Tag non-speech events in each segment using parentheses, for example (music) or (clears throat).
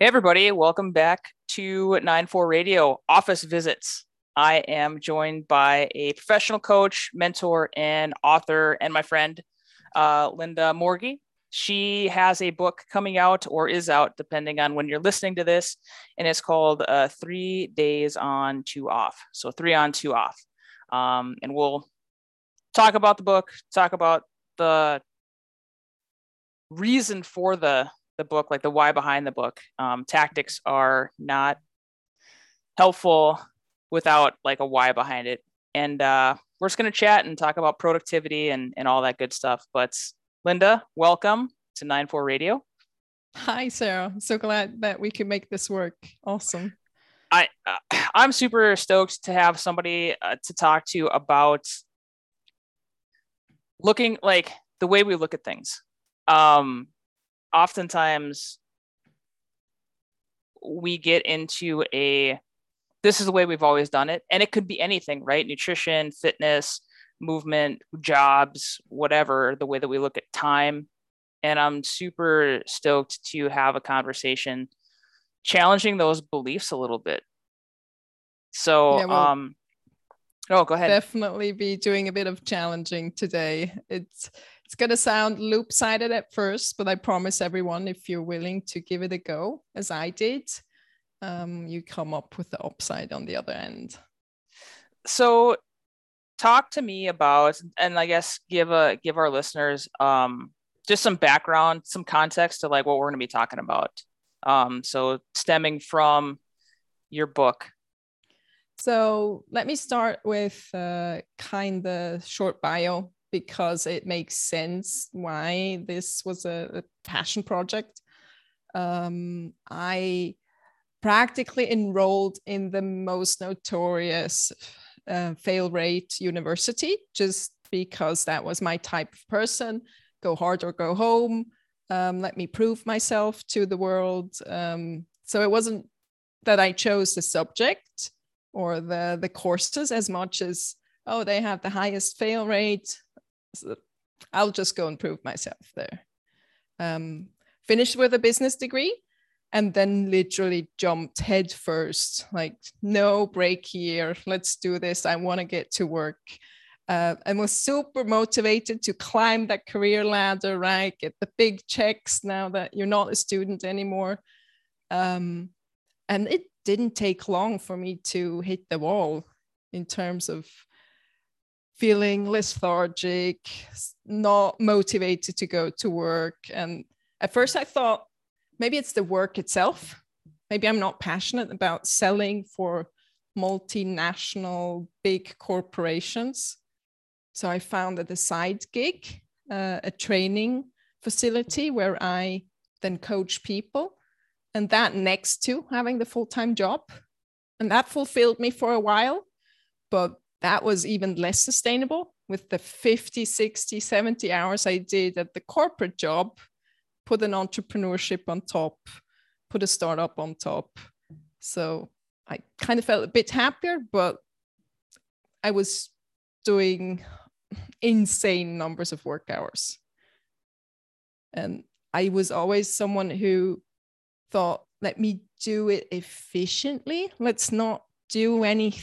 Hey, everybody, welcome back to 9-4 Radio Office Visits. I am joined by a professional coach, mentor, and author, and my friend, uh, Linda Morgie. She has a book coming out or is out, depending on when you're listening to this, and it's called uh, Three Days On, Two Off. So, three on, two off. Um, and we'll talk about the book, talk about the reason for the the book, like the why behind the book. Um, tactics are not helpful without like a why behind it. And uh, we're just going to chat and talk about productivity and, and all that good stuff. But Linda, welcome to 9-4 Radio. Hi, Sarah. I'm so glad that we could make this work. Awesome. I uh, I'm super stoked to have somebody uh, to talk to about looking like the way we look at things. Um, oftentimes we get into a this is the way we've always done it. And it could be anything right? Nutrition fitness movement jobs whatever the way that we look at time. And i'm super stoked to have a conversation challenging those beliefs a little bit. So yeah, well, um oh go ahead. definitely be doing a bit of challenging today. It's it's going to sound loop sided at first, but I promise everyone if you're willing to give it a go, as I did, um, you come up with the upside on the other end. So, talk to me about, and I guess give a give our listeners um, just some background, some context to like what we're going to be talking about. Um, so, stemming from your book. So, let me start with uh, kind of short bio because it makes sense why this was a, a passion project. Um, I practically enrolled in the most notorious uh, fail rate university just because that was my type of person. Go hard or go home. Um, let me prove myself to the world. Um, so it wasn't that i chose the subject or the the courses as much as oh they have the highest fail rate so I'll just go and prove myself there. Um, finished with a business degree and then literally jumped head first like no break here. Let's do this. I want to get to work. Uh, and was super motivated to climb that career ladder right? Get the big checks now that you're not a student anymore. Um, and it didn't take long for me to hit the wall in terms of feeling lethargic, not motivated to go to work. And at first I thought maybe it's the work itself. Maybe I'm not passionate about selling for multinational big corporations. So I founded a side gig, uh, a training facility where I then coach people. And that next to having the full time job. And that fulfilled me for a while. But that was even less sustainable. With the 50 60 70 hours i did at the corporate job put an entrepreneurship on top put a startup on top. So i kind of felt a bit happier but i was doing insane numbers of work hours. And i was always someone who thought let me do it efficiently. Let's not do any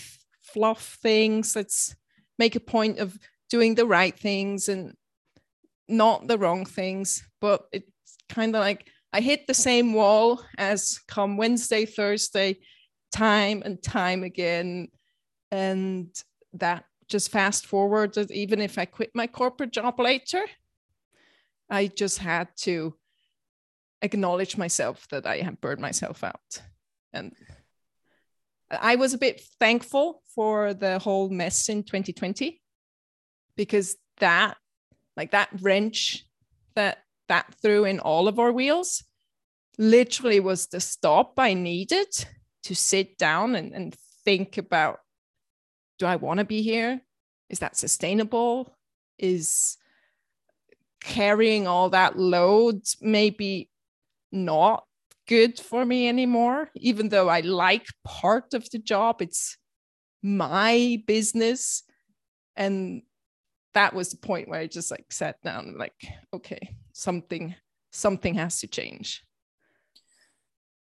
fluff things. Let's make a point of doing the right things and not the wrong things. But it's kind of like I hit the same wall as come Wednesday, Thursday, time and time again. And that just fast forward, that even if I quit my corporate job later, I just had to acknowledge myself that I had burned myself out. And I was a bit thankful for the whole mess in 2020 because that, like that wrench that that threw in all of our wheels, literally was the stop I needed to sit down and, and think about do I want to be here? Is that sustainable? Is carrying all that load maybe not good for me anymore even though i like part of the job. It's my business. And that was the point where i just like sat down like okay something something has to change.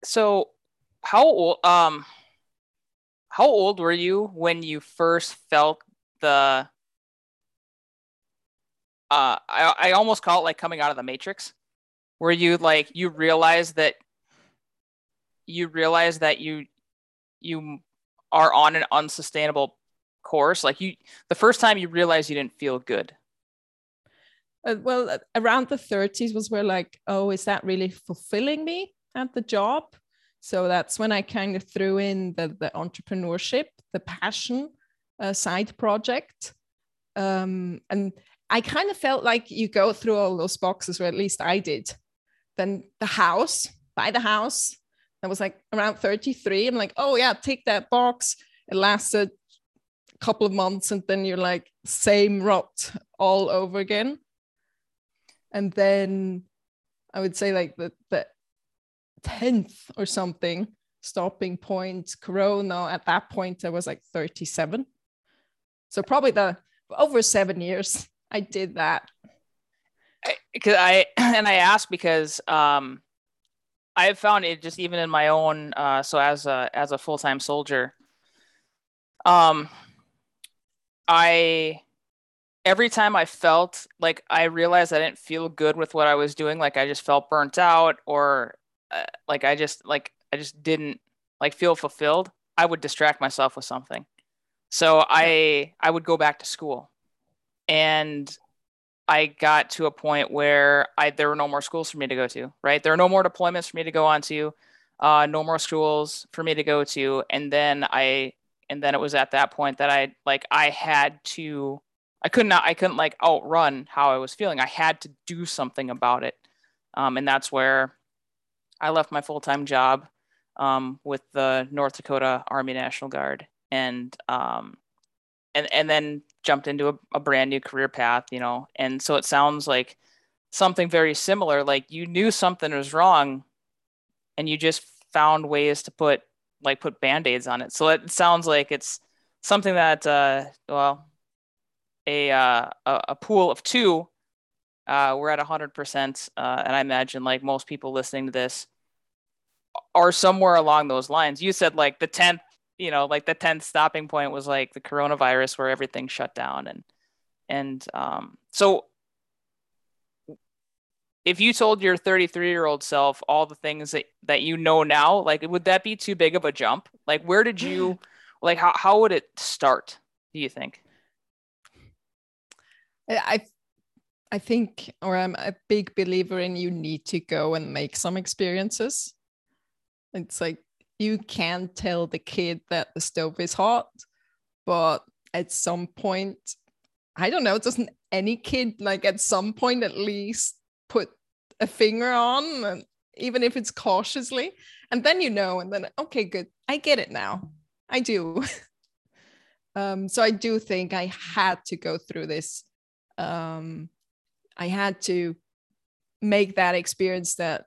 So how old um how old were you when you first felt the uh I, I almost call it like coming out of the matrix? Where you like you realize that you realize that you you are on an unsustainable course like you the first time you realize you didn't feel good. Uh, well around the 30s was where like oh is that really fulfilling me at the job? So that's when i kind of threw in the, the entrepreneurship the passion uh, side project. Um, and i kind of felt like you go through all those boxes or at least i did. Then the house buy the house i was like around 33 i'm like oh yeah take that box it lasted a couple of months and then you're like same rot all over again and then I would say like the the tenth or something stopping point Corona. At that point, I was like thirty seven, so probably the over seven years I did that. Because I, I (clears throat) and I asked because um, I have found it just even in my own uh, so as a as a full time soldier, um, I every time I felt like I realized I didn't feel good with what I was doing, like I just felt burnt out or uh, like I just like I just didn't like feel fulfilled, I would distract myself with something. So I I would go back to school. And I got to a point where I there were no more schools for me to go to, right? There are no more deployments for me to go on to, uh, no more schools for me to go to. And then I and then it was at that point that I like I had to I couldn't I couldn't like outrun how I was feeling. I had to do something about it, um, and that's where I left my full time job um, with the North Dakota Army National Guard, and um, and and then jumped into a, a brand new career path. You know, and so it sounds like something very similar. Like you knew something was wrong, and you just found ways to put like put band-aids on it. So it sounds like it's something that uh, well a uh, a, pool of two, uh, we're at a hundred percent, uh, and I imagine like most people listening to this are somewhere along those lines. You said like the tenth, you know, like the tenth stopping point was like the coronavirus, where everything shut down, and and um, so if you told your 33 year old self all the things that, that you know now like would that be too big of a jump? Like where did you like how, how would it start do you think? I I think, or I'm a big believer in you need to go and make some experiences. It's like you can tell the kid that the stove is hot, but at some point, I don't know, doesn't any kid like at some point at least put a finger on, and even if it's cautiously, and then you know, and then okay, good, I get it now. I do. (laughs) um, so I do think I had to go through this um, I had to make that experience that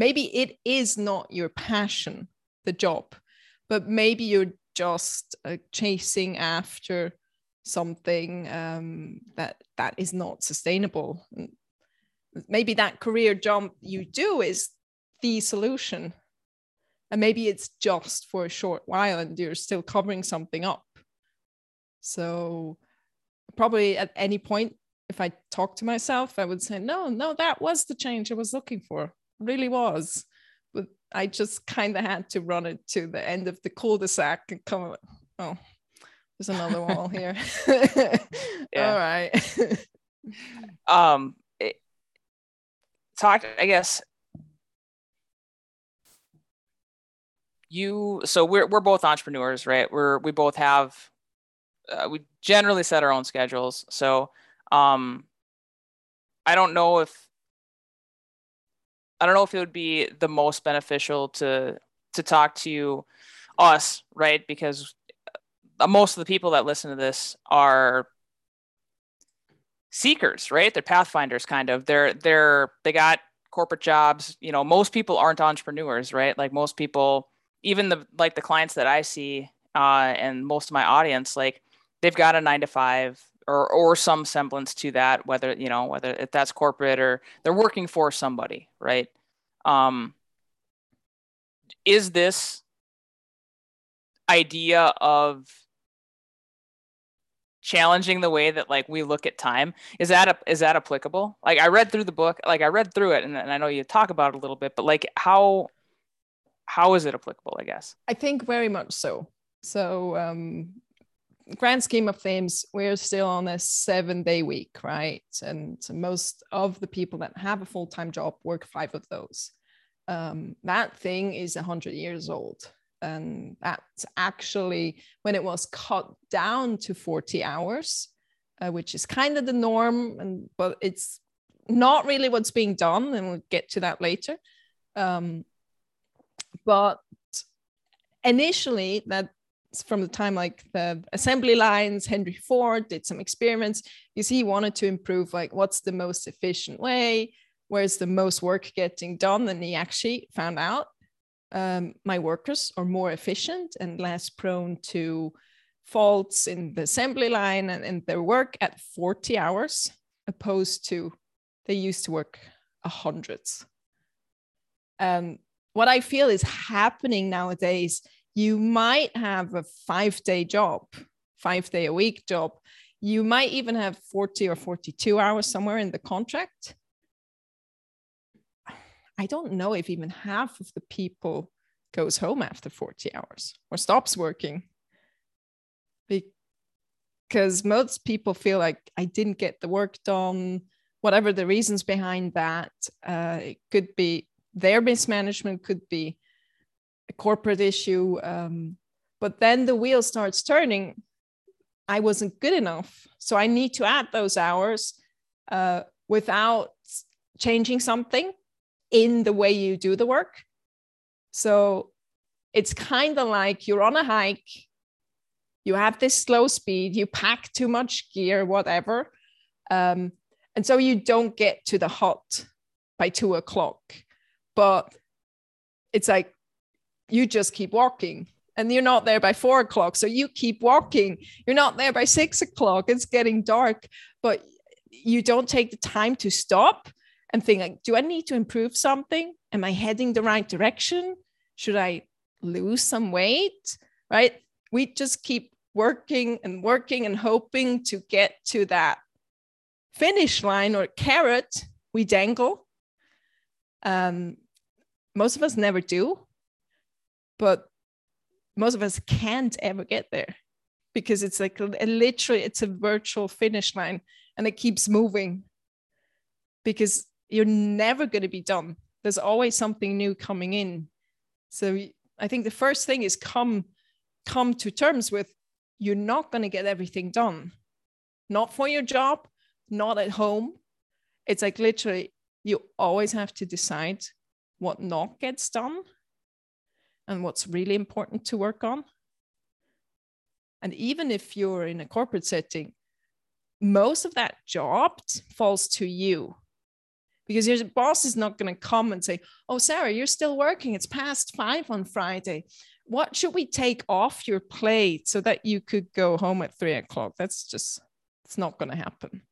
maybe it is not your passion, the job, but maybe you're just uh, chasing after something um, that that is not sustainable. Maybe that career jump you do is the solution, and maybe it's just for a short while, and you're still covering something up. So probably at any point if i talk to myself i would say no no that was the change i was looking for really was. But i just kind of had to run it to the end of the cul-de-sac and come oh there's another wall (laughs) here. (laughs) All right. (laughs) Um it, talk i guess you so we're, we're both entrepreneurs right? We're we both have uh, we generally set our own schedules. So um, I don't know if I don't know if it would be the most beneficial to to talk to us, right? Because uh, most of the people that listen to this are seekers, right? They're pathfinders, kind of. They're they're they got corporate jobs. You know, most people aren't entrepreneurs, right? Like most people, even the like the clients that I see uh, and most of my audience, like they've got a nine to five or or some semblance to that whether you know whether if that's corporate or they're working for somebody right? Um is this idea of challenging the way that like we look at time is that a, is that applicable? Like i read through the book like i read through it and, and i know you talk about it a little bit but like how how is it applicable i guess? I think very much so. So um grand scheme of things we're still on a seven day week right? And most of the people that have a full-time job work five of those. Um, that thing is 100 years old. And that's actually when it was cut down to 40 hours uh, which is kind of the norm and but it's not really what's being done and we'll get to that later. Um, but initially that from the time like the assembly lines henry ford did some experiments because he wanted to improve like what's the most efficient way where's the most work getting done and he actually found out um, my workers are more efficient and less prone to faults in the assembly line and, in their work at 40 hours opposed to they used to work a hundreds. Um, what I feel is happening nowadays, you might have a five day job, five day a week job. You might even have 40 or 42 hours somewhere in the contract. I don't know if even half of the people goes home after 40 hours or stops working. Because most people feel like I didn't get the work done, whatever the reasons behind that. Uh, it could be their mismanagement, could be a corporate issue. Um, but then the wheel starts turning. I wasn't good enough. So I need to add those hours uh, without changing something in the way you do the work. So it's kind of like you're on a hike, you have this slow speed, you pack too much gear, whatever. Um, and so you don't get to the hut by two o'clock. But it's like you just keep walking and you're not there by four o'clock. So you keep walking. You're not there by six o'clock. It's getting dark, but you don't take the time to stop and think like, do I need to improve something? Am I heading the right direction? Should I lose some weight? Right? We just keep working and working and hoping to get to that finish line or carrot we dangle. Um, most of us never do, but most of us can't ever get there because it's like a, literally it's a virtual finish line and it keeps moving because you're never going to be done. There's always something new coming in. So I think the first thing is come come to terms with you're not going to get everything done. Not for your job, not at home. It's like literally you always have to decide what not gets done and what's really important to work on. And even if you're in a corporate setting, most of that job falls to you because your boss is not going to come and say, Oh, Sarah, you're still working. It's past five on Friday. What should we take off your plate so that you could go home at three o'clock? That's just, it's not going to happen.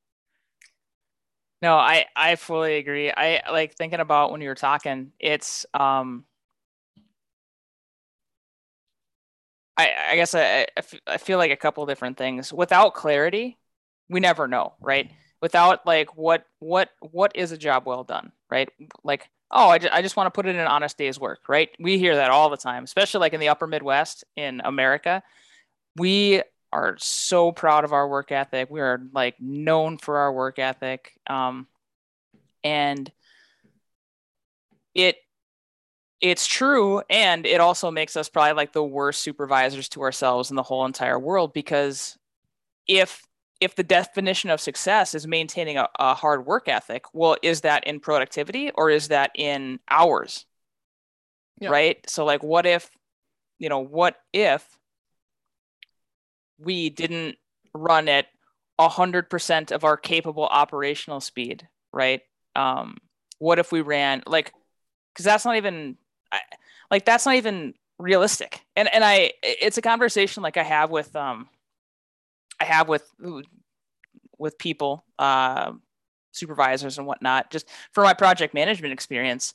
No, I, I fully agree. I like thinking about when you were talking, it's, um, I, I guess I, I feel like a couple different things. Without clarity, we never know, right? without like what what what is a job well done right like oh I, ju- I just want to put it in an honest day's work right we hear that all the time especially like in the upper midwest in america we are so proud of our work ethic we are like known for our work ethic um, and it it's true and it also makes us probably like the worst supervisors to ourselves in the whole entire world because if if the definition of success is maintaining a, a, hard work ethic, well, is that in productivity or is that in hours? Yeah. Right. So, like, what if, you know, what if we didn't run at 100% of our capable operational speed? Right. Um, what if we ran like, because that's not even, like, that's not even realistic. And, and I, it's a conversation like I have with, um, I have with with people, uh, supervisors and whatnot, just for my project management experience,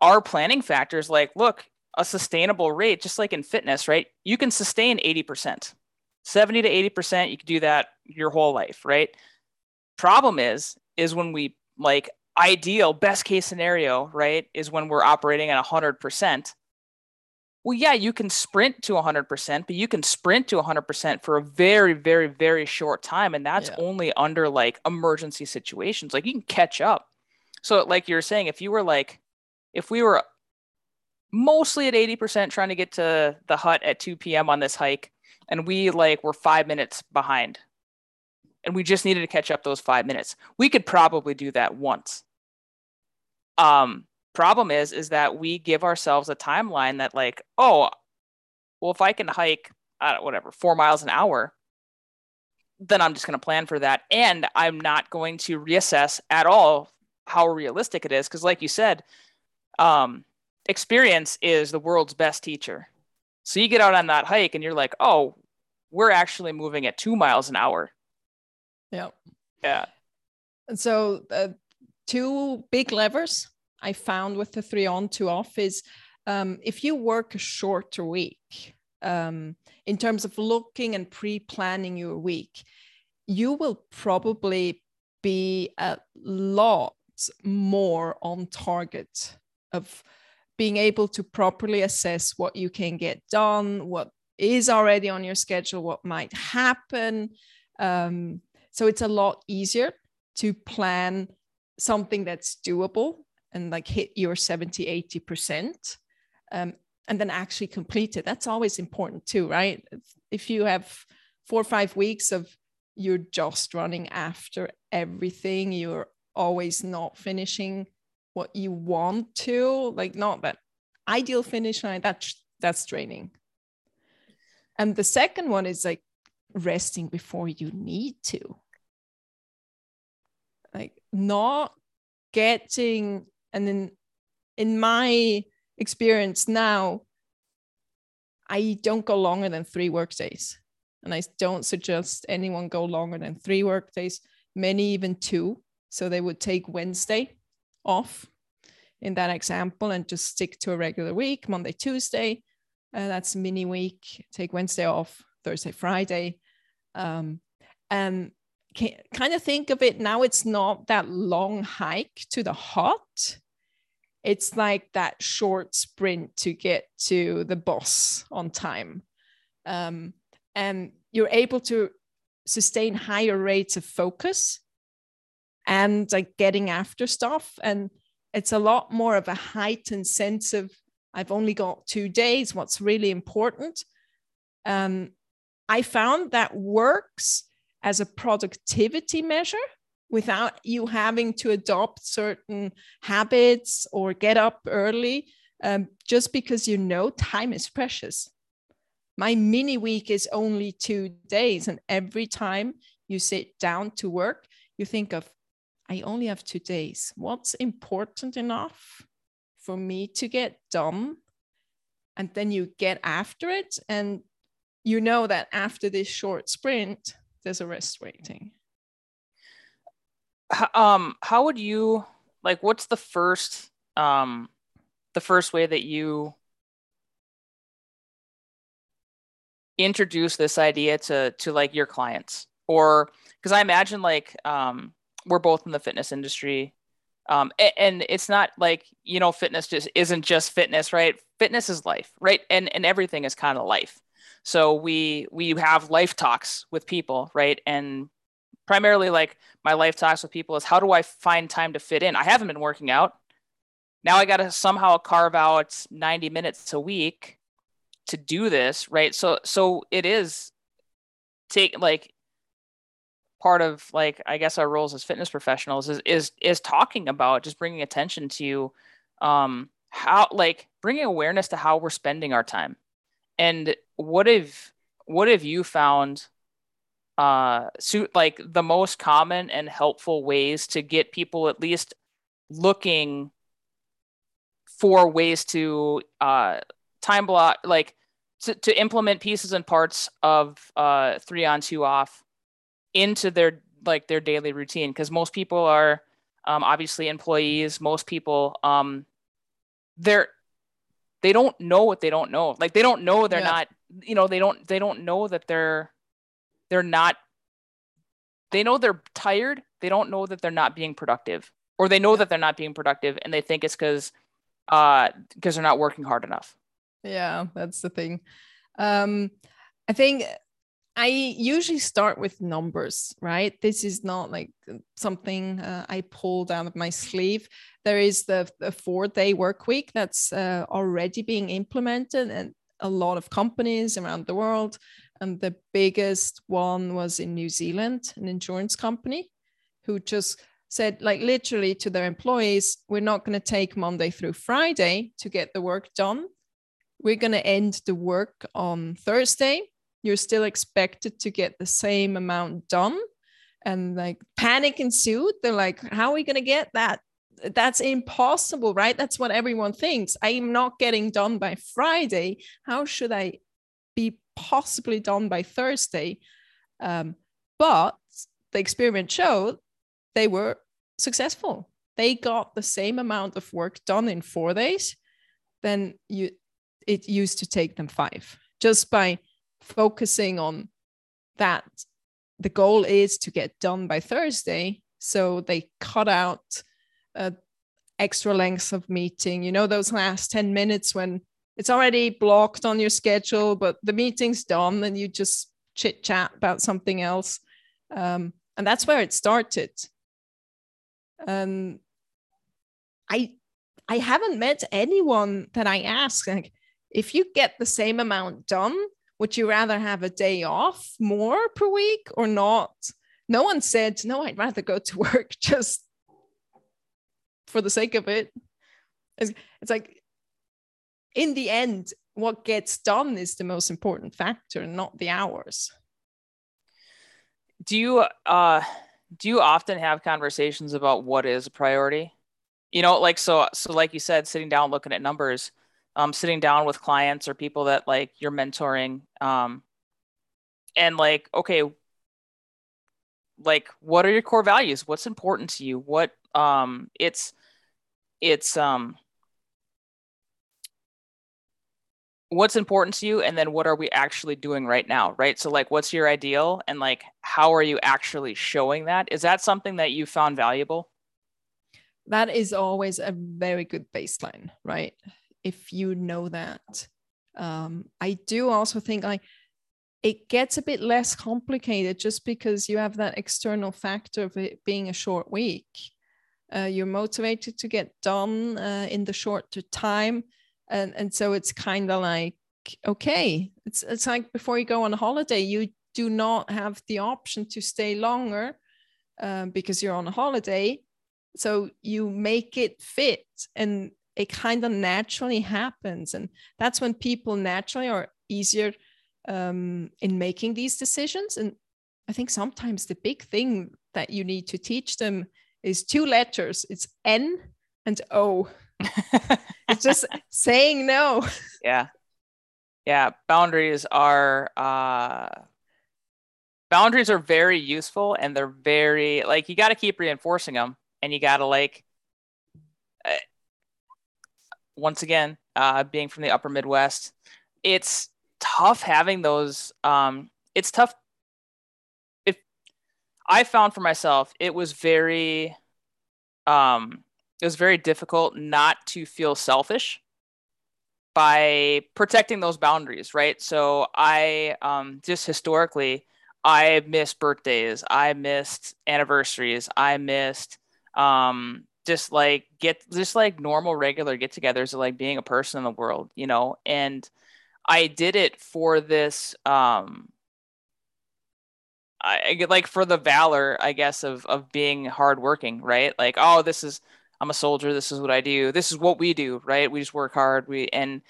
our planning factors like, look, a sustainable rate, just like in fitness, right? You can sustain 80%, 70 to 80%. You can do that your whole life, right? Problem is, is when we like ideal, best case scenario, right? Is when we're operating at 100%. Well, yeah, you can sprint to 100%, but you can sprint to 100% for a very, very, very short time. And that's yeah. only under like emergency situations. Like you can catch up. So, like you're saying, if you were like, if we were mostly at 80% trying to get to the hut at 2 p.m. on this hike, and we like were five minutes behind, and we just needed to catch up those five minutes, we could probably do that once. Um, problem is, is that we give ourselves a timeline that like, oh, well, if I can hike, uh, whatever, four miles an hour, then I'm just going to plan for that. And I'm not going to reassess at all how realistic it is. Cause like you said, um, experience is the world's best teacher. So you get out on that hike and you're like, oh, we're actually moving at two miles an hour. Yeah. Yeah. And so, uh, two big levers I found with the three on, two off is um, if you work a shorter week, um, in terms of looking and pre planning your week, you will probably be a lot more on target of being able to properly assess what you can get done, what is already on your schedule, what might happen. Um, so it's a lot easier to plan something that's doable and like hit your 70, 80%. Um, and then actually complete it. That's always important too, right? If you have four or five weeks of you're just running after everything, you're always not finishing what you want to like not that ideal finish line that's that's draining and the second one is like resting before you need to like not getting and then in my experience now i don't go longer than three work days and i don't suggest anyone go longer than three work days many even two so they would take wednesday off in that example and just stick to a regular week, Monday, Tuesday. Uh, that's mini week. Take Wednesday off, Thursday, Friday. Um, and can, kind of think of it now, it's not that long hike to the hut. It's like that short sprint to get to the boss on time. Um, and you're able to sustain higher rates of focus and like getting after stuff and it's a lot more of a heightened sense of i've only got two days what's really important um, i found that works as a productivity measure without you having to adopt certain habits or get up early um, just because you know time is precious my mini week is only two days and every time you sit down to work you think of I only have two days. What's important enough for me to get done? And then you get after it. And you know that after this short sprint, there's a rest waiting. Um, how would you like what's the first um the first way that you introduce this idea to to like your clients or because i imagine like um we're both in the fitness industry. Um, and, it's not like, you know, fitness just isn't just fitness, right? Fitness is life, right? And, and everything is kind of life. So we, we have life talks with people, right? And primarily like my life talks with people is how do I find time to fit in? I haven't been working out. Now I got to somehow carve out 90 minutes a week to do this, right? So, so it is take like part of like I guess our roles as fitness professionals is is is talking about just bringing attention to um how like bringing awareness to how we're spending our time and what have what have you found uh suit like the most common and helpful ways to get people at least looking for ways to uh time block like to, to implement pieces and parts of uh three on two off into their like their daily routine? Because most people are um, obviously employees. Most people um, they're they don't know what they don't know. Like they don't know they're yeah. not, you know, they don't they don't know that they're they're not they know they're tired. They don't know that they're not being productive. Or they know that they're not being productive and they think it's because uh because they're not working hard enough. Yeah, that's the thing. Um I think I usually start with numbers, right? This is not like something uh, I pulled out of my sleeve. There is the, the four day work week that's uh, already being implemented, and a lot of companies around the world. And the biggest one was in New Zealand, an insurance company who just said, like, literally to their employees, we're not going to take Monday through Friday to get the work done. We're going to end the work on Thursday you're still expected to get the same amount done and like panic ensued they're like how are we going to get that that's impossible right? That's what everyone thinks. I'm not getting done by friday. How should i be possibly done by thursday? Um, but the experiment showed they were successful. They got the same amount of work done in four days than you it used to take them five. Just by focusing on that the goal is to get done by Thursday. So they cut out uh, extra lengths of meeting, you know, those last 10 minutes when it's already blocked on your schedule, but the meeting's done and you just chit chat about something else. Um, and that's where it started. And I I haven't met anyone that I ask like if you get the same amount done, would you rather have a day off more per week or not? No one said, no, I'd rather go to (laughs) work just for the sake of it. It's, it's like, in the end, what gets done is the most important factor, not the hours. Do you uh do you often have conversations about what is a priority? You know, like so so like you said, sitting down looking at numbers um, sitting down with clients or people that like you're mentoring um, and like okay like what are your core values what's important to you what um it's it's um what's important to you and then what are we actually doing right now right so like what's your ideal and like how are you actually showing that is that something that you found valuable that is always a very good baseline right if you know that. Um, I do also think like it gets a bit less complicated just because you have that external factor of it being a short week. Uh, you're motivated to get done uh, in the shorter time, and and so it's kind of like okay, it's it's like before you go on a holiday, you do not have the option to stay longer um, because you're on a holiday, so you make it fit and it kind of naturally happens. And that's when people naturally are easier um, in making these decisions. And i think sometimes the big thing that you need to teach them is two letters it's n and o (laughs) it's just saying no yeah yeah boundaries are uh boundaries are very useful and they're very like you got to keep reinforcing them and you got to like once again, uh, being from the upper Midwest, it's tough having those. Um, it's tough. I found for myself, it was very, um, it was very difficult not to feel selfish by protecting those boundaries, right? So I um, just historically, I missed birthdays, I missed anniversaries, I missed um, just like get just like normal regular get-togethers of like being a person in the world you know and i did it for this um I get like for the valor, I guess, of of being hardworking, right? Like, oh, this is I'm a soldier. This is what I do. This is what we do, right? We just work hard. We and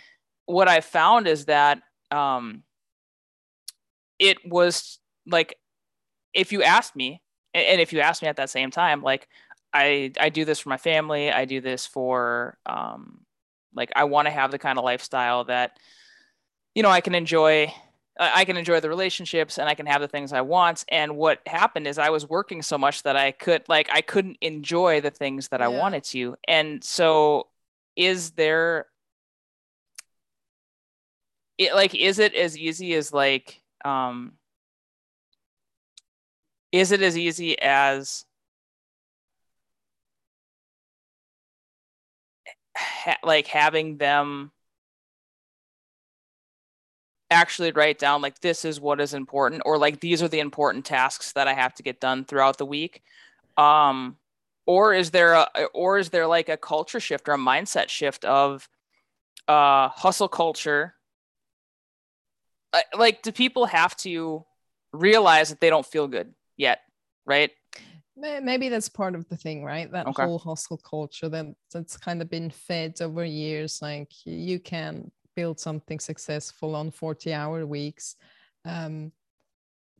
what I found is that um, it was like if you asked me, and if you asked me at that same time, like, I I do this for my family. I do this for um, like I want to have the kind of lifestyle that you know I can enjoy. I can enjoy the relationships and I can have the things I want. And what happened is I was working so much that I could like I couldn't enjoy the things that yeah. I wanted to. And so is there it like is it as easy as like um is it as easy as ha- like having them actually write down like this is what is important or like these are the important tasks that I have to get done throughout the week. Um or is there a or is there like a culture shift or a mindset shift of uh hustle culture? Like do people have to realize that they don't feel good yet right? Maybe that's part of the thing right? That okay. whole hustle culture that that's kind of been fed over years like you can build something successful on 40 hour weeks. Um,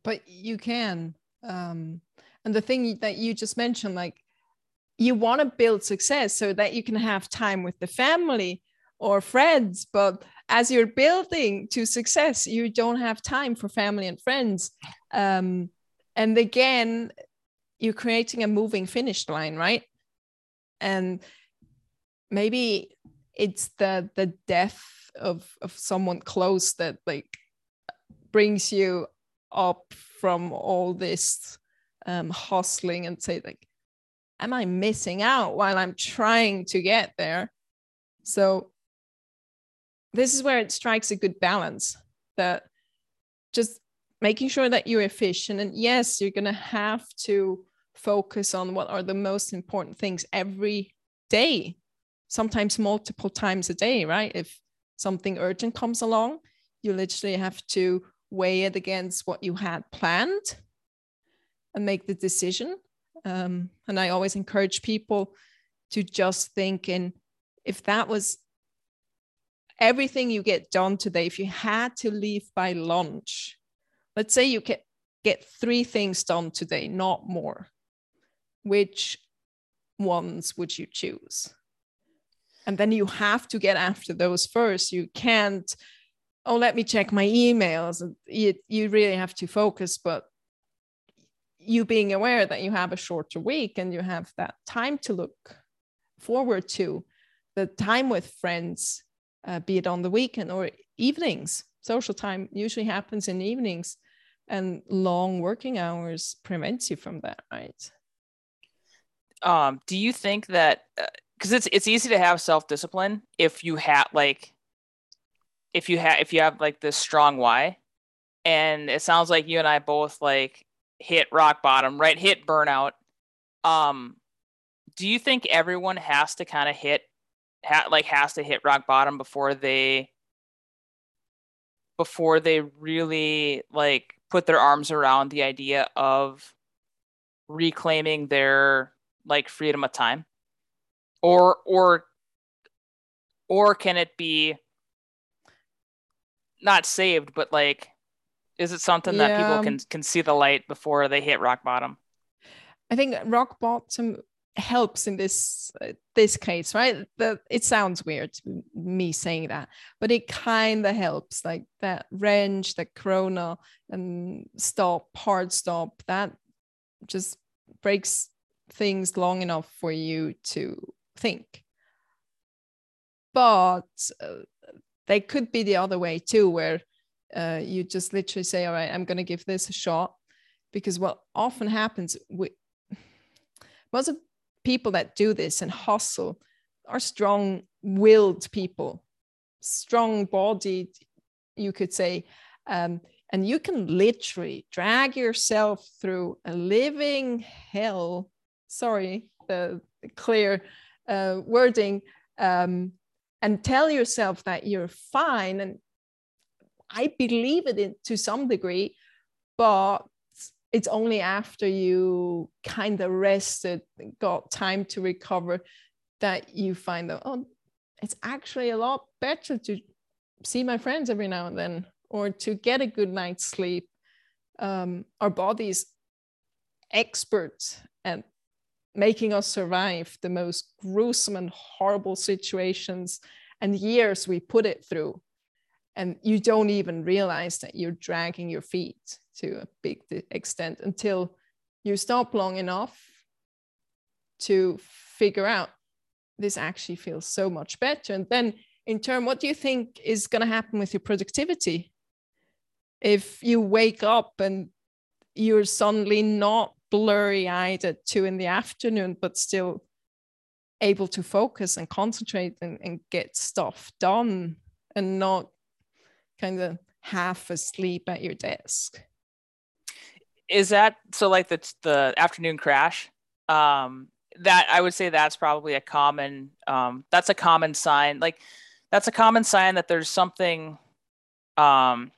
but you can um, and the thing that you just mentioned like you want to build success so that you can have time with the family or friends but as you're building to success you don't have time for family and friends. Um, and again you're creating a moving finish line right? And maybe it's the the death of of someone close that like brings you up from all this um, hustling and say like am i missing out while i'm trying to get there? So this is where it strikes a good balance that just making sure that you're efficient and yes you're going to have to focus on what are the most important things every day sometimes multiple times a day right if something urgent comes along, you literally have to weigh it against what you had planned and make the decision. Um, and I always encourage people to just think in if that was everything you get done today, if you had to leave by lunch, let's say you get, get three things done today, not more, which ones would you choose? And then you have to get after those first. You can't oh let me check my emails. You, you really have to focus but you being aware that you have a shorter week and you have that time to look forward to the time with friends uh, be it on the weekend or evenings. Social time usually happens in evenings and long working hours prevents you from that right? Um, do you think that uh, because it's it's easy to have self discipline if you have like if you have if you have like this strong why, and it sounds like you and I both like hit rock bottom, right? Hit burnout. Um, do you think everyone has to kind of hit, ha- like has to hit rock bottom before they before they really like put their arms around the idea of reclaiming their like freedom of time? Or or or can it be not saved but like is it something yeah. that people can can see the light before they hit rock bottom i think rock bottom helps in this uh, this case right the, it sounds weird to me saying that but it kind of helps like that wrench that corona and stop hard stop that just breaks things long enough for you to think. But uh, they could be the other way too, where uh, you just literally say, all right, I'm going to give this a shot. Because what often happens, with most of people that do this and hustle are strong willed people, strong bodied, you could say. Um, and you can literally drag yourself through a living hell. Sorry, the clear uh, wording um, and tell yourself that you're fine. And I believe it to some degree, but it's only after you kind of rested, got time to recover, that you find that, oh, it's actually a lot better to see my friends every now and then or to get a good night's sleep. Um, our bodies expert at making us survive the most gruesome and horrible situations and years we put it through. And you don't even realize that you're dragging your feet to a big extent until you stop long enough to figure out this actually feels so much better. And then in turn, what do you think is going to happen with your productivity? If you wake up and you're suddenly not blurry eyed at two in the afternoon, but still able to focus and concentrate and, and get stuff done and not kind of half asleep at your desk. Is that so like the the afternoon crash? Um that I would say that's probably a common um that's a common sign. Like that's a common sign that there's something um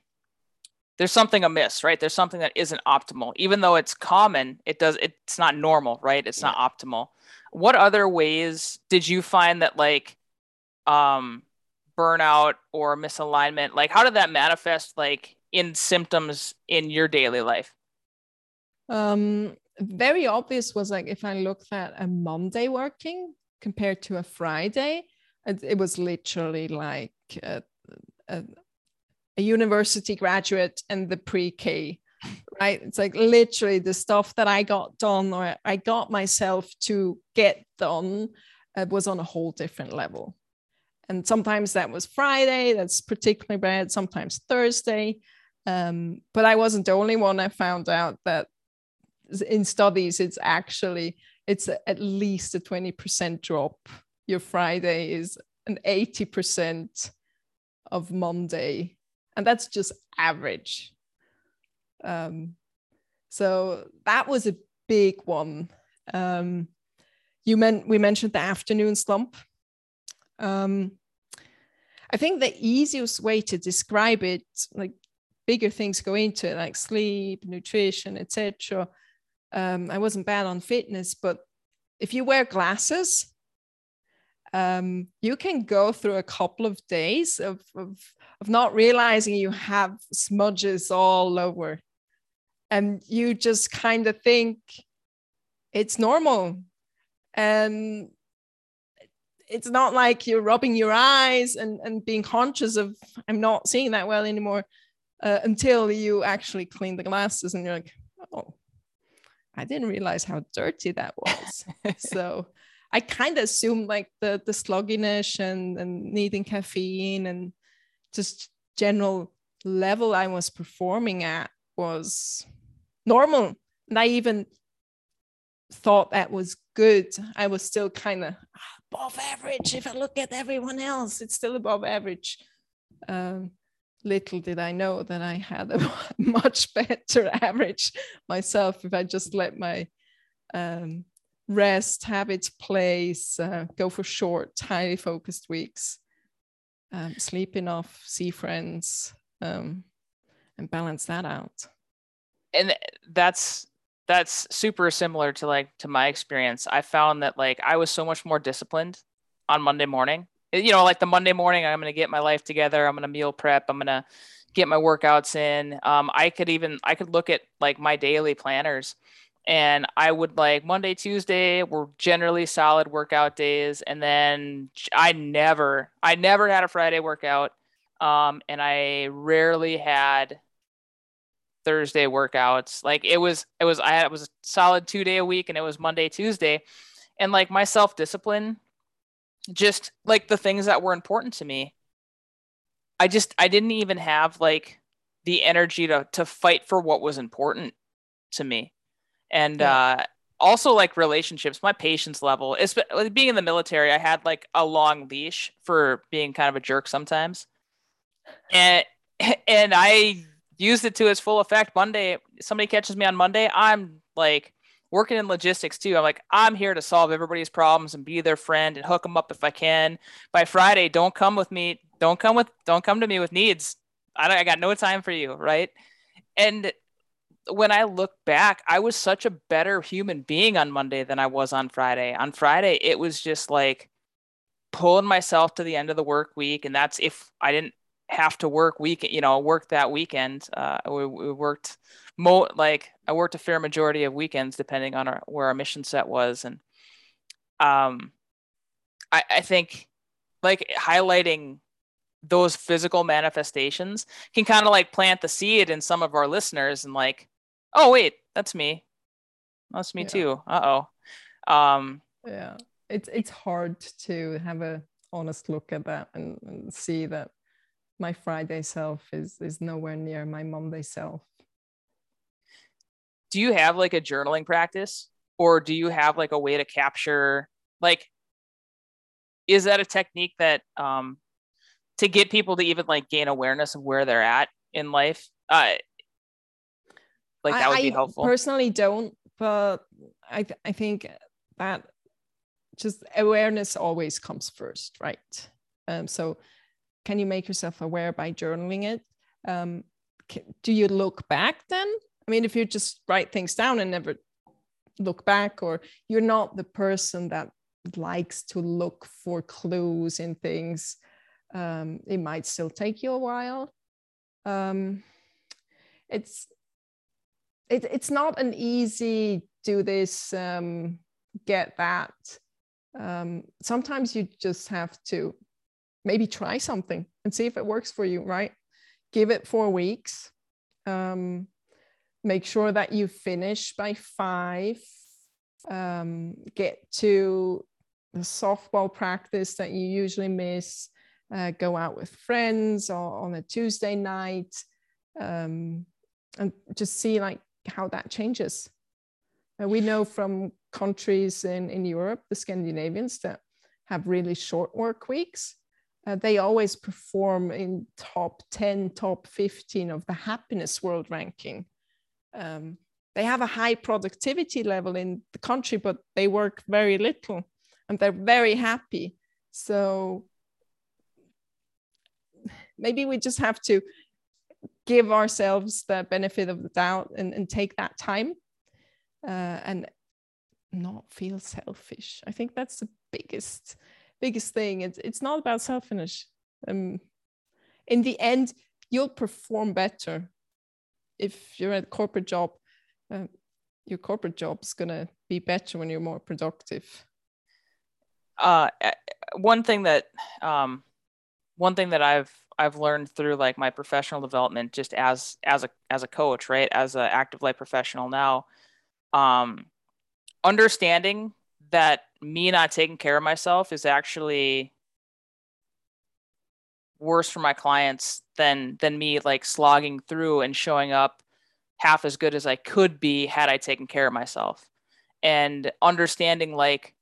there's something amiss, right? There's something that isn't optimal. Even though it's common, it does it's not normal, right? It's yeah. not optimal. What other ways did you find that like um burnout or misalignment, like how did that manifest like in symptoms in your daily life? Um very obvious was like if I looked at a Monday working compared to a Friday, it, it was literally like a, a, a university graduate and the pre-K, right? It's like literally the stuff that I got done or I got myself to get done uh, was on a whole different level. And sometimes that was Friday, that's particularly bad, sometimes Thursday. Um, but I wasn't the only one. I found out that in studies, it's actually it's at least a 20% drop. Your Friday is an 80% of Monday and that's just average. Um, so that was a big one. Um, you meant we mentioned the afternoon slump. Um, I think the easiest way to describe it, like bigger things go into it, like sleep, nutrition, etc. Um, I wasn't bad on fitness, but if you wear glasses, um, you can go through a couple of days of, of, of not realizing you have smudges all over. And you just kind of think it's normal. And it's not like you're rubbing your eyes and, and being conscious of, I'm not seeing that well anymore uh, until you actually clean the glasses and you're like, oh, I didn't realize how dirty that was. (laughs) so, I kind of assumed like the the sluggishness and, and needing caffeine and just general level I was performing at was normal. And I even thought that was good. I was still kind of above average. If I look at everyone else, it's still above average. Um, little did I know that I had a (laughs) much better average myself if I just let my um, rest, have its place, uh, go for short, highly focused weeks, um, sleep enough, see friends, um, and balance that out. And that's that's super similar to like to my experience. I found that like I was so much more disciplined on Monday morning. You know, like the Monday morning, I'm gonna get my life together. I'm gonna meal prep. I'm gonna get my workouts in. Um, I could even I could look at like my daily planners and I would like Monday, Tuesday were generally solid workout days, and then I never, I never had a Friday workout, um, and I rarely had Thursday workouts. Like it was, it was, I had it was a solid two day a week, and it was Monday, Tuesday, and like my self discipline, just like the things that were important to me, I just, I didn't even have like the energy to to fight for what was important to me and yeah. uh, also like relationships my patience level is being in the military i had like a long leash for being kind of a jerk sometimes. And and i used it to its full effect monday somebody catches me on monday i'm like working in logistics too. I'm like i'm here to solve everybody's problems and be their friend and hook them up if i can. By friday don't come with me don't come with don't come to me with needs. I, I got no time for you right? And when I look back, I was such a better human being on Monday than I was on Friday. On Friday, it was just like pulling myself to the end of the work week. And that's if I didn't have to work week, you know, work that weekend. Uh, we, we worked mo like I worked a fair majority of weekends depending on our, where our mission set was. And um, I, I think like highlighting those physical manifestations can kind of like plant the seed in some of our listeners and like oh wait, that's me. That's me yeah. too. Uh oh. Um, yeah, it's it's hard to have a honest look at that and, and see that my Friday self is is nowhere near my Monday self. Do you have like a journaling practice or do you have like a way to capture like is that a technique that um to get people to even like gain awareness of where they're at in life? Uh like that would be helpful. I personally don't, but I th- I think that just awareness always comes first, right? Um, so can you make yourself aware by journaling it? Um, can, do you look back then? I mean, if you just write things down and never look back, or you're not the person that likes to look for clues in things, um, it might still take you a while. Um, it's it, it's not an easy do this, um, get that. Um, sometimes you just have to maybe try something and see if it works for you, right? Give it four weeks. Um, make sure that you finish by five. Um, get to the softball practice that you usually miss. Uh, go out with friends or on a Tuesday night, um, and just see like how that changes. We know from countries in, in Europe, the Scandinavians that have really short work weeks, uh, they always perform in top 10, top 15 of the happiness world ranking. Um, they have a high productivity level in the country, but they work very little and they're very happy. So maybe we just have to give ourselves the benefit of the doubt and, and take that time uh, and not feel selfish. I think that's the biggest biggest thing. It's it's not about selfishness. Um, in the end, you'll perform better if you're at a corporate job. Uh, your corporate job is gonna be better when you're more productive. Uh, one thing that um, one thing that I've I've learned through like my professional development, just as as a as a coach, right, as an active life professional now, um, understanding that me not taking care of myself is actually worse for my clients than than me like slogging through and showing up half as good as I could be had I taken care of myself. And understanding like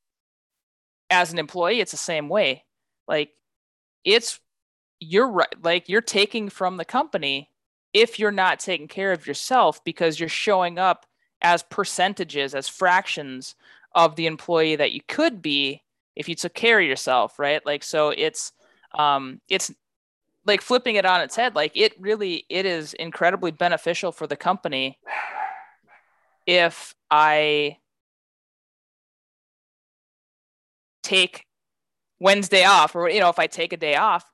as an employee, it's the same way. Like it's you're right like you're taking from the company if you're not taking care of yourself because you're showing up as percentages as fractions of the employee that you could be if you took care of yourself right? Like so it's um it's like flipping it on its head like it really it is incredibly beneficial for the company if i take wednesday off or you know if i take a day off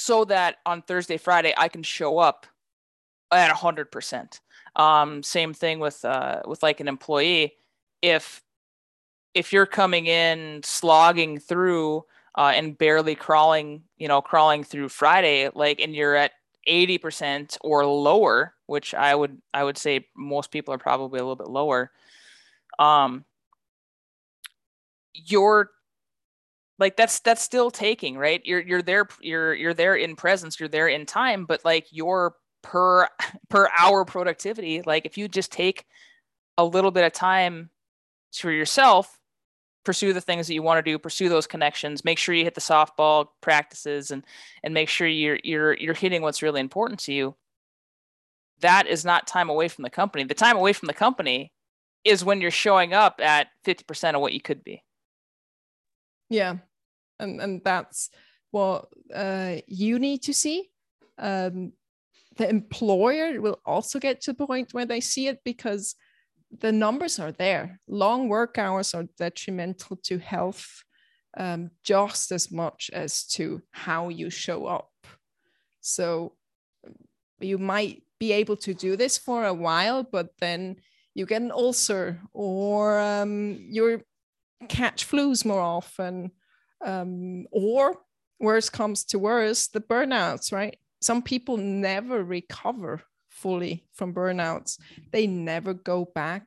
so that on Thursday, Friday, I can show up at 100%. Um, same thing with uh, with like an employee. If if you're coming in slogging through uh, and barely crawling, you know, crawling through Friday, like, and you're at 80% or lower, which I would I would say most people are probably a little bit lower. Um, you're like that's that's still taking right? You're you're there you're you're there in presence you're there in time but like your per (laughs) per hour productivity like if you just take a little bit of time for yourself pursue the things that you want to do pursue those connections make sure you hit the softball practices and and make sure you're you're you're hitting what's really important to you that is not time away from the company. The time away from the company is when you're showing up at 50% of what you could be. Yeah and and that's what uh, you need to see. Um, the employer will also get to the point where they see it because the numbers are there. Long work hours are detrimental to health um, just as much as to how you show up. So you might be able to do this for a while but then you get an ulcer or um, you catch flus more often um, or worse comes to worse, the burnouts, right? Some people never recover fully from burnouts. They never go back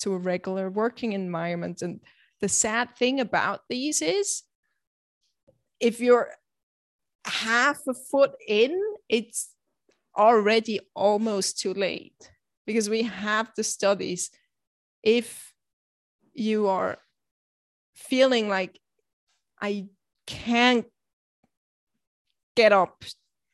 to a regular working environment. And the sad thing about these is if you're half a foot in, it's already almost too late because we have the studies. If you are feeling like I can't get up,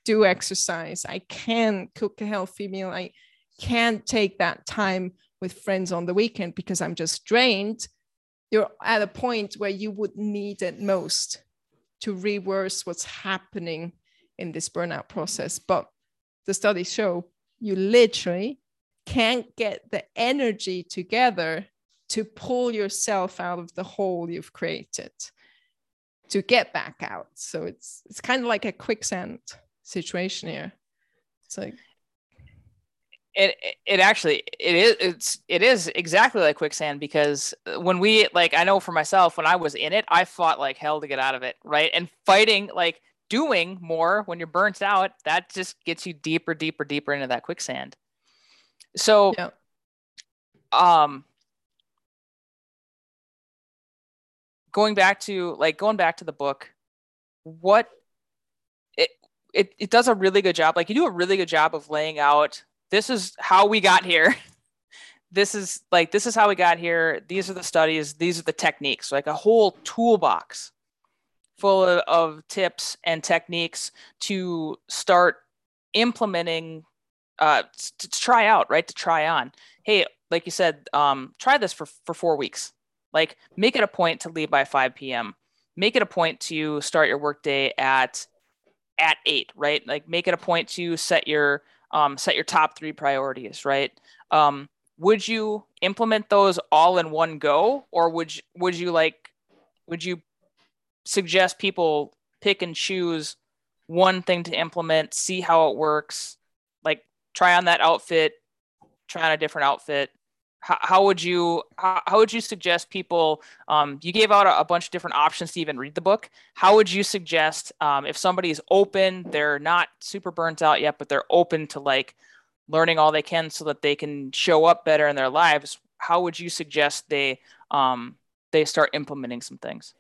do exercise, I can't cook a healthy meal, I can't take that time with friends on the weekend because I'm just drained, you're at a point where you would need it most to reverse what's happening in this burnout process. But the studies show you literally can't get the energy together to pull yourself out of the hole you've created to get back out. So it's it's kind of like a quicksand situation here. It's like it it actually it is it's it is exactly like quicksand because when we like I know for myself when I was in it I fought like hell to get out of it right and fighting like doing more when you're burnt out that just gets you deeper deeper deeper into that quicksand so yeah. um going back to like going back to the book what it it, it does a really good job like you do a really good job of laying out this is how we got here. (laughs) this is like this is how we got here. These are the studies. These are the techniques. Like a whole toolbox full of, of tips and techniques to start implementing uh, to, to try out, right? To try on. Hey, like you said, um, try this for, for four weeks. Like make it a point to leave by 5 p.m. Make it a point to start your workday at at eight, right? Like make it a point to set your um, set your top three priorities, right? Um, would you implement those all in one go, or would you, would you like would you suggest people pick and choose one thing to implement, see how it works, like try on that outfit, try on a different outfit, how, how would you how, how, would you suggest people um, you gave out a, a, bunch of different options to even read the book. How would you suggest um, if somebody's open they're not super burnt out yet but they're open to like learning all they can so that they can show up better in their lives how would you suggest they um, they start implementing some things?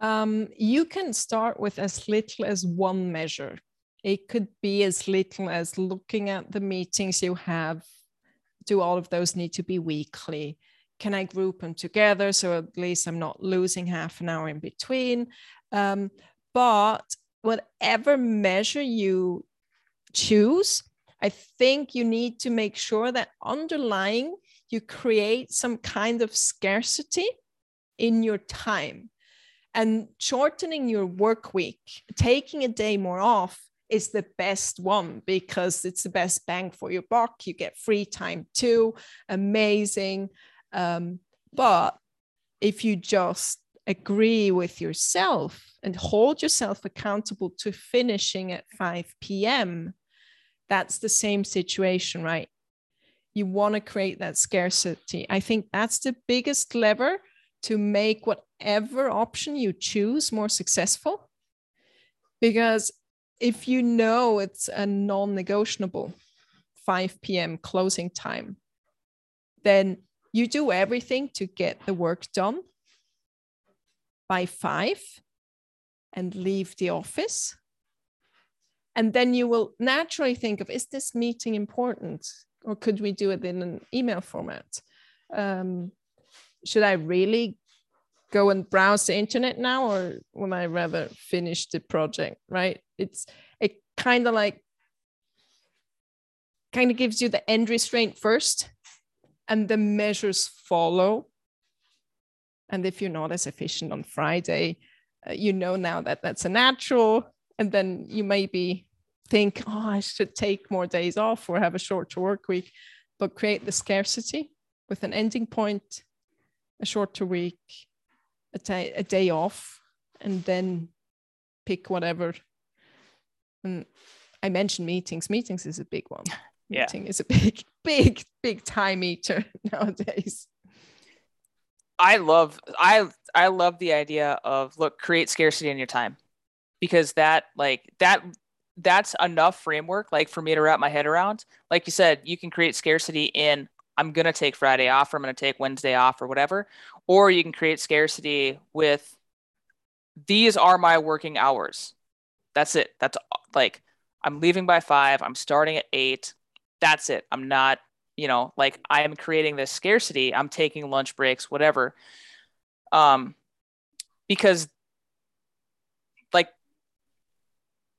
Um, you can start with as little as one measure. It could be as little as looking at the meetings you have do all of those need to be weekly? Can I group them together so at least I'm not losing half an hour in between? Um, but whatever measure you choose, I think you need to make sure that underlying you create some kind of scarcity in your time and shortening your work week, taking a day more off is the best one because it's the best bang for your buck. You get free time too. Amazing. Um, but if you just agree with yourself and hold yourself accountable to finishing at 5 p.m., that's the same situation, right? You want to create that scarcity. I think that's the biggest lever to make whatever option you choose more successful. Because if you know it's a non-negotiable 5 p.m. closing time, then you do everything to get the work done by five and leave the office. And then you will naturally think of is this meeting important? Or could we do it in an email format? Um, should I really go and browse the internet now or would I rather finish the project, right? It's it kind of like kind of gives you the end restraint first and the measures follow. And if you're not as efficient on Friday, uh, you know now that that's a natural. And then you maybe think, oh, I should take more days off or have a shorter work week, but create the scarcity with an ending point, a shorter week, a, a day off, and then pick whatever and I mentioned meetings. Meetings is a big one. (laughs) Yeah. Meeting is a big, (laughs) big, big time eater (laughs) nowadays. I love I I love the idea of look create scarcity in your time because that like that that's enough framework like for me to wrap my head around. Like you said, you can create scarcity in I'm going to take Friday off or I'm going to take Wednesday off or whatever or you can create scarcity with these are my working hours. That's it. That's like I'm leaving by five. I'm starting at eight. That's it. I'm not, you know, like I am creating this scarcity. I'm taking lunch breaks, whatever. Um, because like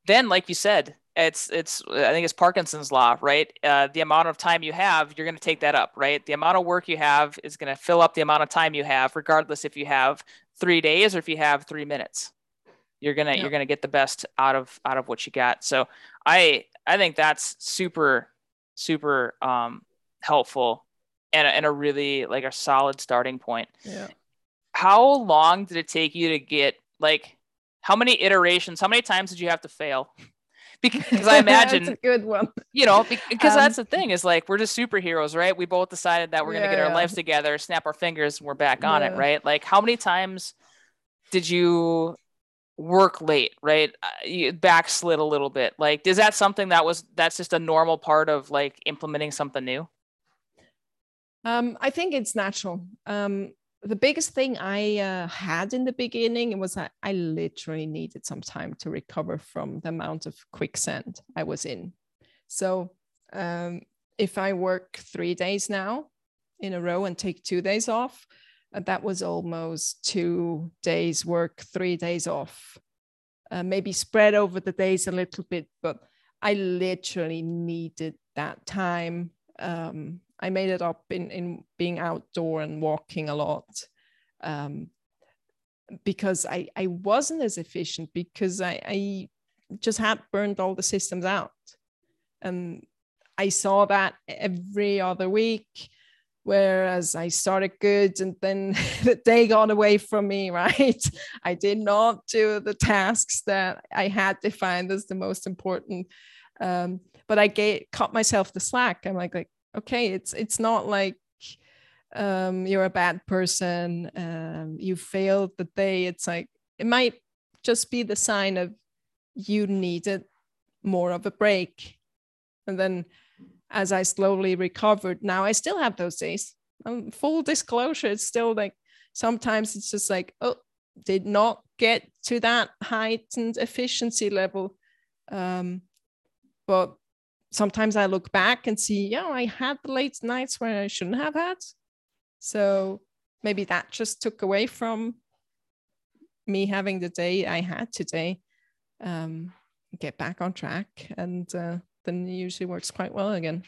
then, like you said, it's it's I think it's Parkinson's law, right? Uh, the amount of time you have, you're going to take that up, right? The amount of work you have is going to fill up the amount of time you have, regardless if you have three days or if you have three minutes. You're gonna yep. you're gonna get the best out of out of what you got. So I I think that's super super um, helpful and a, and a really like a solid starting point. Yeah. How long did it take you to get like how many iterations? How many times did you have to fail? (laughs) because I imagine (laughs) that's a good one. You know, because um, that's the thing is like we're just superheroes, right? We both decided that we're gonna get our yeah. lives together, snap our fingers, and we're back on yeah. it, right? Like how many times did you work late, right? Uh, you backslid a little bit. Like, is that something that was that's just a normal part of like implementing something new? Um, I think it's natural. Um, the biggest thing I uh, had in the beginning was that I literally needed some time to recover from the amount of quicksand I was in. So um, if I work three days now in a row and take two days off, that was almost two days work, three days off. Uh, maybe spread over the days a little bit, but I literally needed that time um, I made it up in, in being outdoor and walking a lot um, because I, I wasn't as efficient because I, I just had burned all the systems out. And I saw that every other week. Whereas I started good and then (laughs) the day got away from me, (laughs) right? I did not do the tasks that I had defined as the most important. Um, but I gave, cut myself the slack. I'm like, like okay it's it's not like um, you're a bad person um, you failed the day it's like it might just be the sign of you needed more of a break and then as i slowly recovered now i still have those days um, full disclosure it's still like sometimes it's just like oh did not get to that heightened efficiency level um, but sometimes I look back and see, yeah, I had the late nights where I shouldn't have had. So maybe that just took away from me having the day I had today. Um, get back on track, and uh, then it usually works quite well again.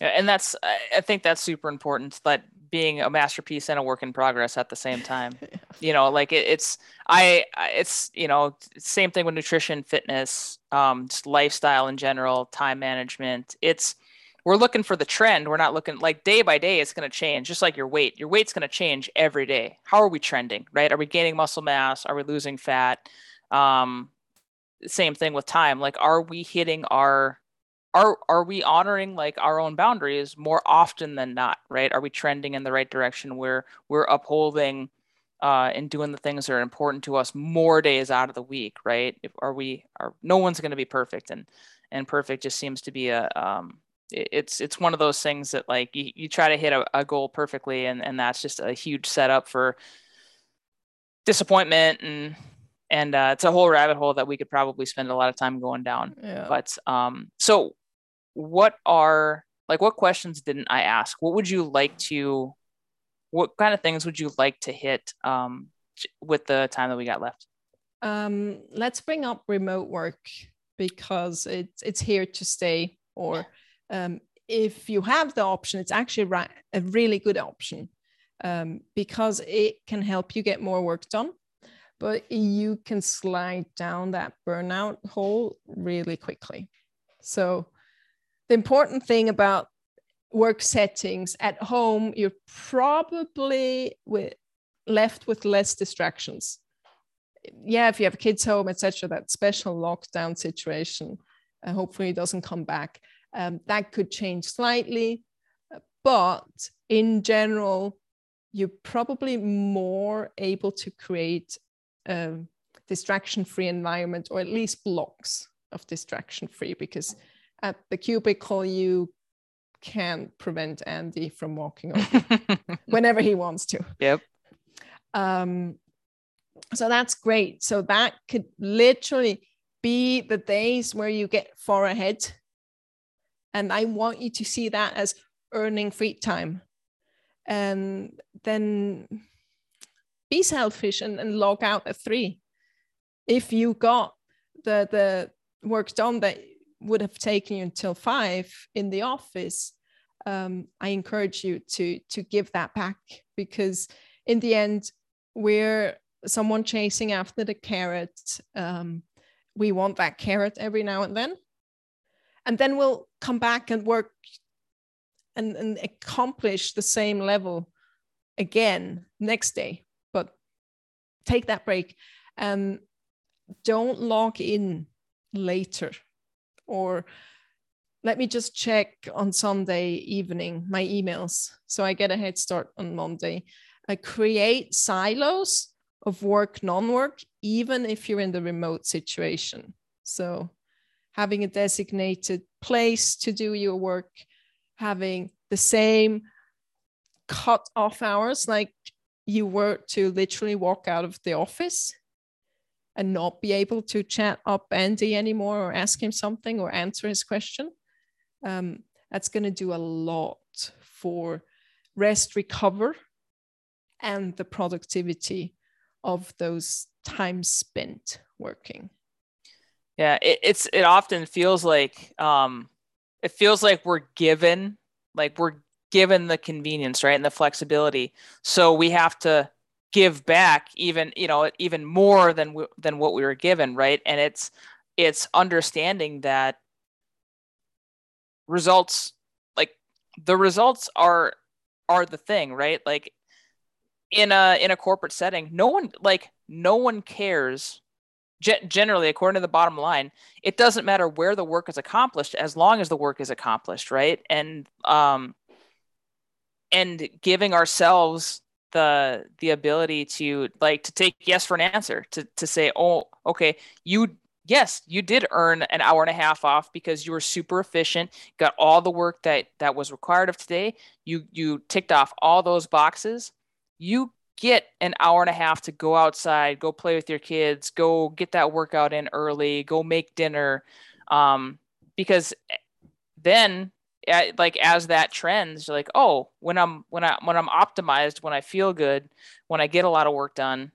And that's, I think that's super important. That being a masterpiece and a work in progress at the same time. (laughs) yeah. You know, like it, it's I it's you know same thing with nutrition, fitness, um, just lifestyle in general, time management. It's we're looking for the trend. We're not looking like day by day. It's going to change, just like your weight. Your weight's going to change every day. How are we trending? Right? Are we gaining muscle mass? Are we losing fat? Um, same thing with time. Like, are we hitting our are are we honoring like our own boundaries more often than not right are we trending in the right direction where we're upholding uh, and doing the things that are important to us more days out of the week right if are we are no one's going to be perfect and and perfect just seems to be a um it's it's one of those things that like you, you try to hit a, a goal perfectly and and that's just a huge setup for disappointment and and uh, it's a whole rabbit hole that we could probably spend a lot of time going down. Yeah. But um, so what are like what questions didn't I ask? What would you like to what kind of things would you like to hit um, with the time that we got left? Um, let's bring up remote work because it's it's here to stay. Or um, if you have the option, it's actually a really good option um, because it can help you get more work done, but you can slide down that burnout hole really quickly. So the important thing about work settings at home, you're probably with, left with less distractions. Yeah, if you have kids home, etc., that special lockdown situation uh, hopefully doesn't come back. Um, that could change slightly, but in general, you're probably more able to create a distraction-free environment, or at least blocks of distraction-free, because at the cubicle, you can't prevent Andy from walking over (laughs) whenever he wants to. Yep. Um, so that's great. So that could literally be the days where you get far ahead. And I want you to see that as earning free time. And then be selfish and, and log out at three. If you got the, the work done that would have taken you until five in the office, um, I encourage you to to give that back because in the end, we're someone chasing after the carrot. Um, we want that carrot every now and then, and then we'll come back and work and, and accomplish the same level again next day. Take that break and don't log in later or let me just check on Sunday evening my emails so I get a head start on Monday. I create silos of work, non work, even if you're in the remote situation. So, having a designated place to do your work, having the same cut off hours like you were to literally walk out of the office and not be able to chat up Andy anymore or ask him something or answer his question um, that's going to do a lot for rest recover and the productivity of those times spent working. Yeah it, it's it often feels like um it feels like we're given like we're given the convenience right and the flexibility. So we have to give back even you know even more than than what we were given right? And it's it's understanding that results like the results are are the thing right? Like in a in a corporate setting no one like no one cares. Generally according to the bottom line it doesn't matter where the work is accomplished as long as the work is accomplished right? And um and giving ourselves the the ability to like to take yes for an answer to to say oh okay you yes, you did earn an hour and a half off because you were super efficient, got all the work that that was required of today. You you ticked off all those boxes. You get an hour and a half to go outside, go play with your kids, go get that workout in early, go make dinner, um, because then like as that trends like oh when i'm when i when i'm optimized when i feel good when i get a lot of work done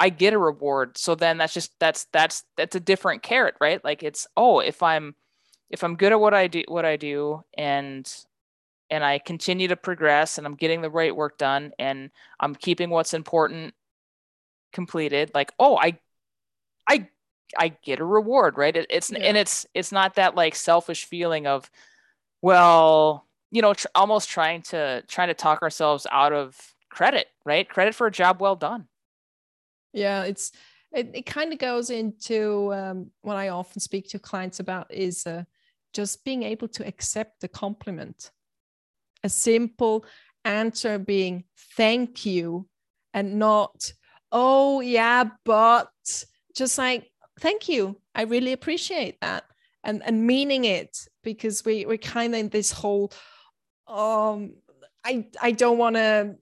I get a reward. So then that's just that's that's that's a different carrot, right? Like it's oh, if I'm if I'm good at what I do what I do and and I continue to progress and I'm getting the right work done and I'm keeping what's important completed, like oh, I I I get a reward, right? It, it's yeah. and it's it's not that like selfish feeling of well, you know, tr- almost trying to trying to talk ourselves out of credit, right? Credit for a job well done. Yeah it's it, it kind of goes into um, what i often speak to clients about is uh, just being able to accept the compliment. A simple answer being thank you and not oh yeah but just like thank you i really appreciate that and and meaning it because we we're kind of in this whole um i i don't want to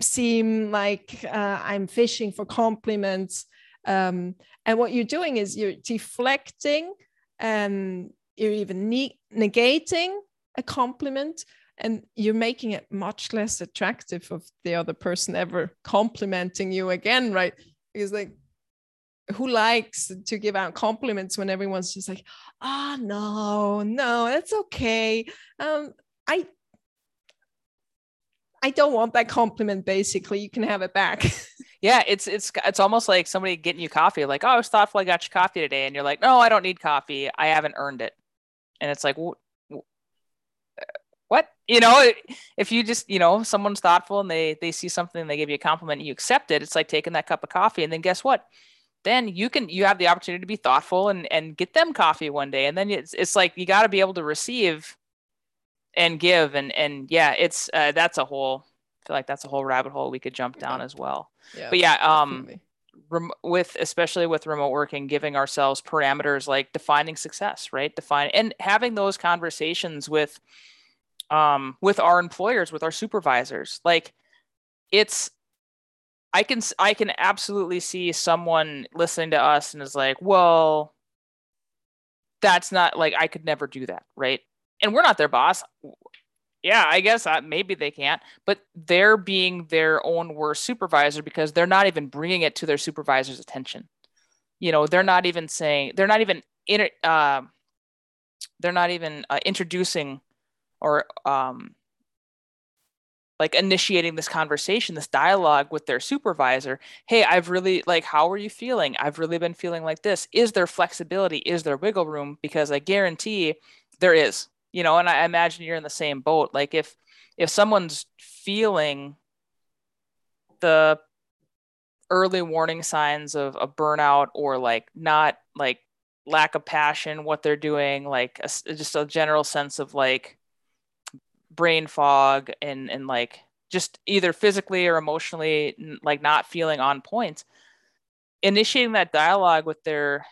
seem like uh, I'm fishing for compliments. Um, and what you're doing is you're deflecting and you're even ne- negating a compliment and you're making it much less attractive of the other person ever complimenting you again, right? Because like who likes to give out compliments when everyone's just like, ah, oh, no, no, that's okay. Um, I I don't want that compliment. Basically, you can have it back. (laughs) yeah, it's it's it's almost like somebody getting you coffee. Like, oh, I was thoughtful. I got you coffee today, and you're like, no, I don't need coffee. I haven't earned it. And it's like, what what? You know, if you just you know someone's thoughtful and they they see something, and they give you a compliment, and you accept it. It's like taking that cup of coffee, and then guess what? Then you can you have the opportunity to be thoughtful and and get them coffee one day, and then it's it's like you got to be able to receive and give. And and yeah it's uh, that's a whole I feel like that's a whole rabbit hole we could jump down as well. Yeah, but yeah um rem- with especially with remote working giving ourselves parameters like defining success right? Define and having those conversations with um with our employers with our supervisors. Like it's I can I can absolutely see someone listening to us and is like, well, that's not like I could never do that, right? And we're not their boss. Yeah, I guess uh, maybe they can't, but they're being their own worst supervisor because they're not even bringing it to their supervisor's attention. You know, they're not even saying they're not even in uh, they're not even uh, introducing or um, like initiating this conversation this dialogue with their supervisor hey i've really like how are you feeling? I've really been feeling like this. Is there flexibility? Is there wiggle room? Because i guarantee there is you know and i imagine you're in the same boat. Like if if someone's feeling the early warning signs of a burnout or like not like lack of passion what they're doing like a, just a general sense of like brain fog and and like just either physically or emotionally like not feeling on point initiating that dialogue with their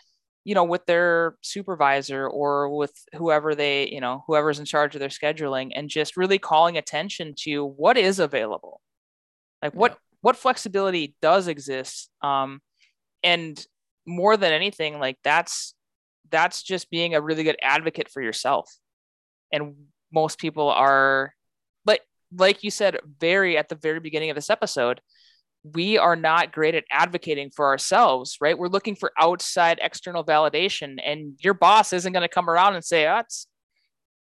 you know with their supervisor or with whoever they you know whoever's in charge of their scheduling and just really calling attention to what is available. Like what what flexibility does exist um and more than anything like that's that's just being a really good advocate for yourself and most people are like like you said very at the very beginning of this episode we are not great at advocating for ourselves right? We're looking for outside external validation and your boss isn't going to come around and say oh, it's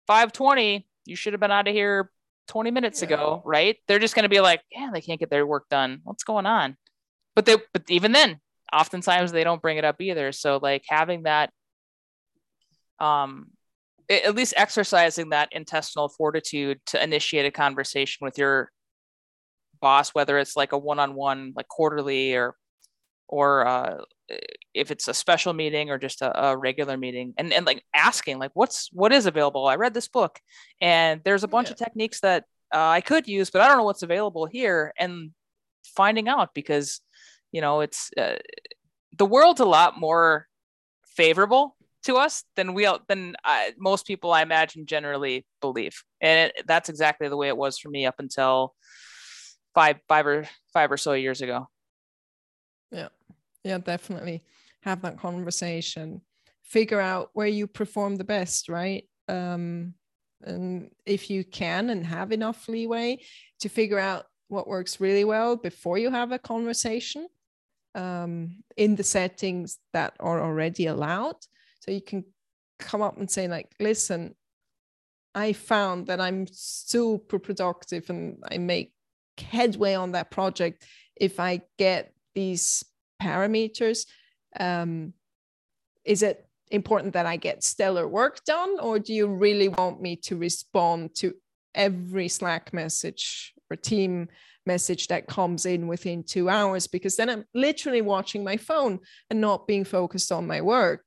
520 you should have been out of here 20 minutes yeah. ago right? They're just going to be like yeah they can't get their work done. What's going on? But they but even then oftentimes they don't bring it up either. So like having that um at least exercising that intestinal fortitude to initiate a conversation with your boss whether it's like a one-on-one like quarterly or or uh, if it's a special meeting or just a, a, regular meeting and, and like asking like what's what is available i read this book and there's a bunch yeah. of techniques that uh, i could use but i don't know what's available here and finding out because you know it's uh, the world's a lot more favorable to us than we than uh, most people I imagine generally believe, and it, that's exactly the way it was for me up until five five or five or so years ago. Yeah, yeah, definitely have that conversation. Figure out where you perform the best, right? Um, and if you can and have enough leeway to figure out what works really well before you have a conversation um, in the settings that are already allowed so you can come up and say, like, listen, I found that I'm super productive and I make headway on that project if I get these parameters. Um, is it important that I get stellar work done, or do you really want me to respond to every Slack message or team message that comes in within two hours? Because then I'm literally watching my phone and not being focused on my work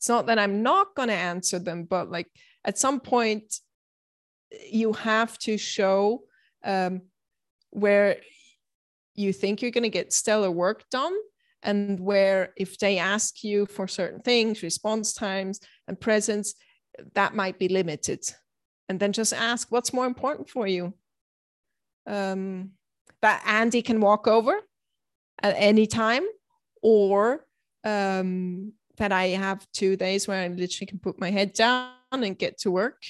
it's not that i'm not going to answer them but like at some point you have to show um, where you think you're going to get stellar work done and where if they ask you for certain things response times and presence that might be limited. And then just ask what's more important for you? Um, that andy can walk over at any time or um, that I have two days where I literally can put my head down and get to work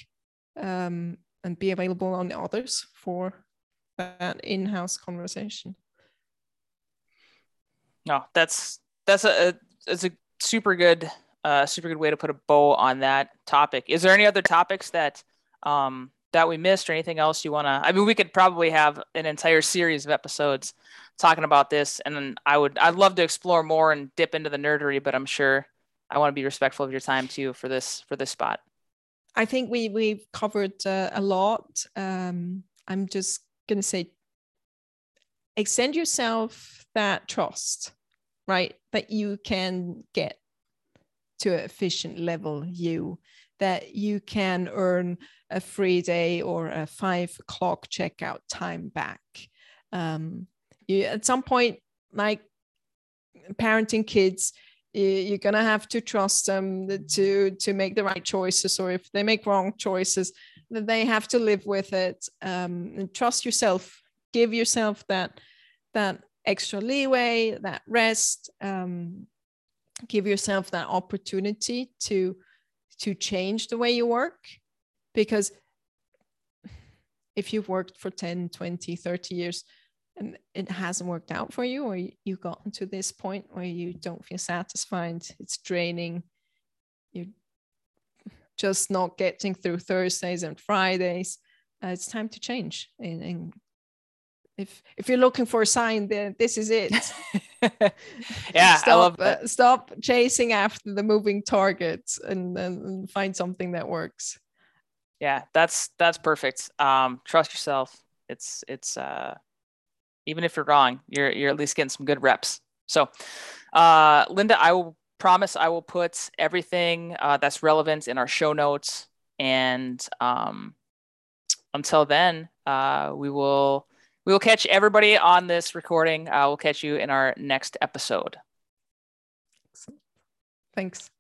um, and be available on the others for that in-house conversation. No, that's that's a, that's a super good uh, super good way to put a bow on that topic. Is there any other topics that um, that we missed or anything else you want to? I mean, we could probably have an entire series of episodes talking about this, and I would I'd love to explore more and dip into the nerdery, but I'm sure I want to be respectful of your time too for this for this spot. I think we we've covered uh, a lot. Um, I'm just gonna say, extend yourself that trust, right? That you can get to an efficient level. You that you can earn a free day or a five o'clock checkout time back. Um, you at some point, like parenting kids, you're gonna have to trust them to to make the right choices or if they make wrong choices then they have to live with it um, and trust yourself. Give yourself that that extra leeway, that rest, um, give yourself that opportunity to to change the way you work because if you've worked for 10 20 30 years it hasn't worked out for you or you've gotten to this point where you don't feel satisfied it's draining you're just not getting through thursdays and fridays uh, it's time to change and, and if if you're looking for a sign then this is it. (laughs) (laughs) Yeah stop, i love that. Uh, stop chasing after the moving targets and, and find something that works. Yeah that's that's perfect. Um trust yourself. It's it's uh even if you're wrong you're you're at least getting some good reps. So uh linda i will promise i will put everything uh, that's relevant in our show notes. And um until then uh we will we will catch everybody on this recording. Uh, we'll catch you in our next episode. Thanks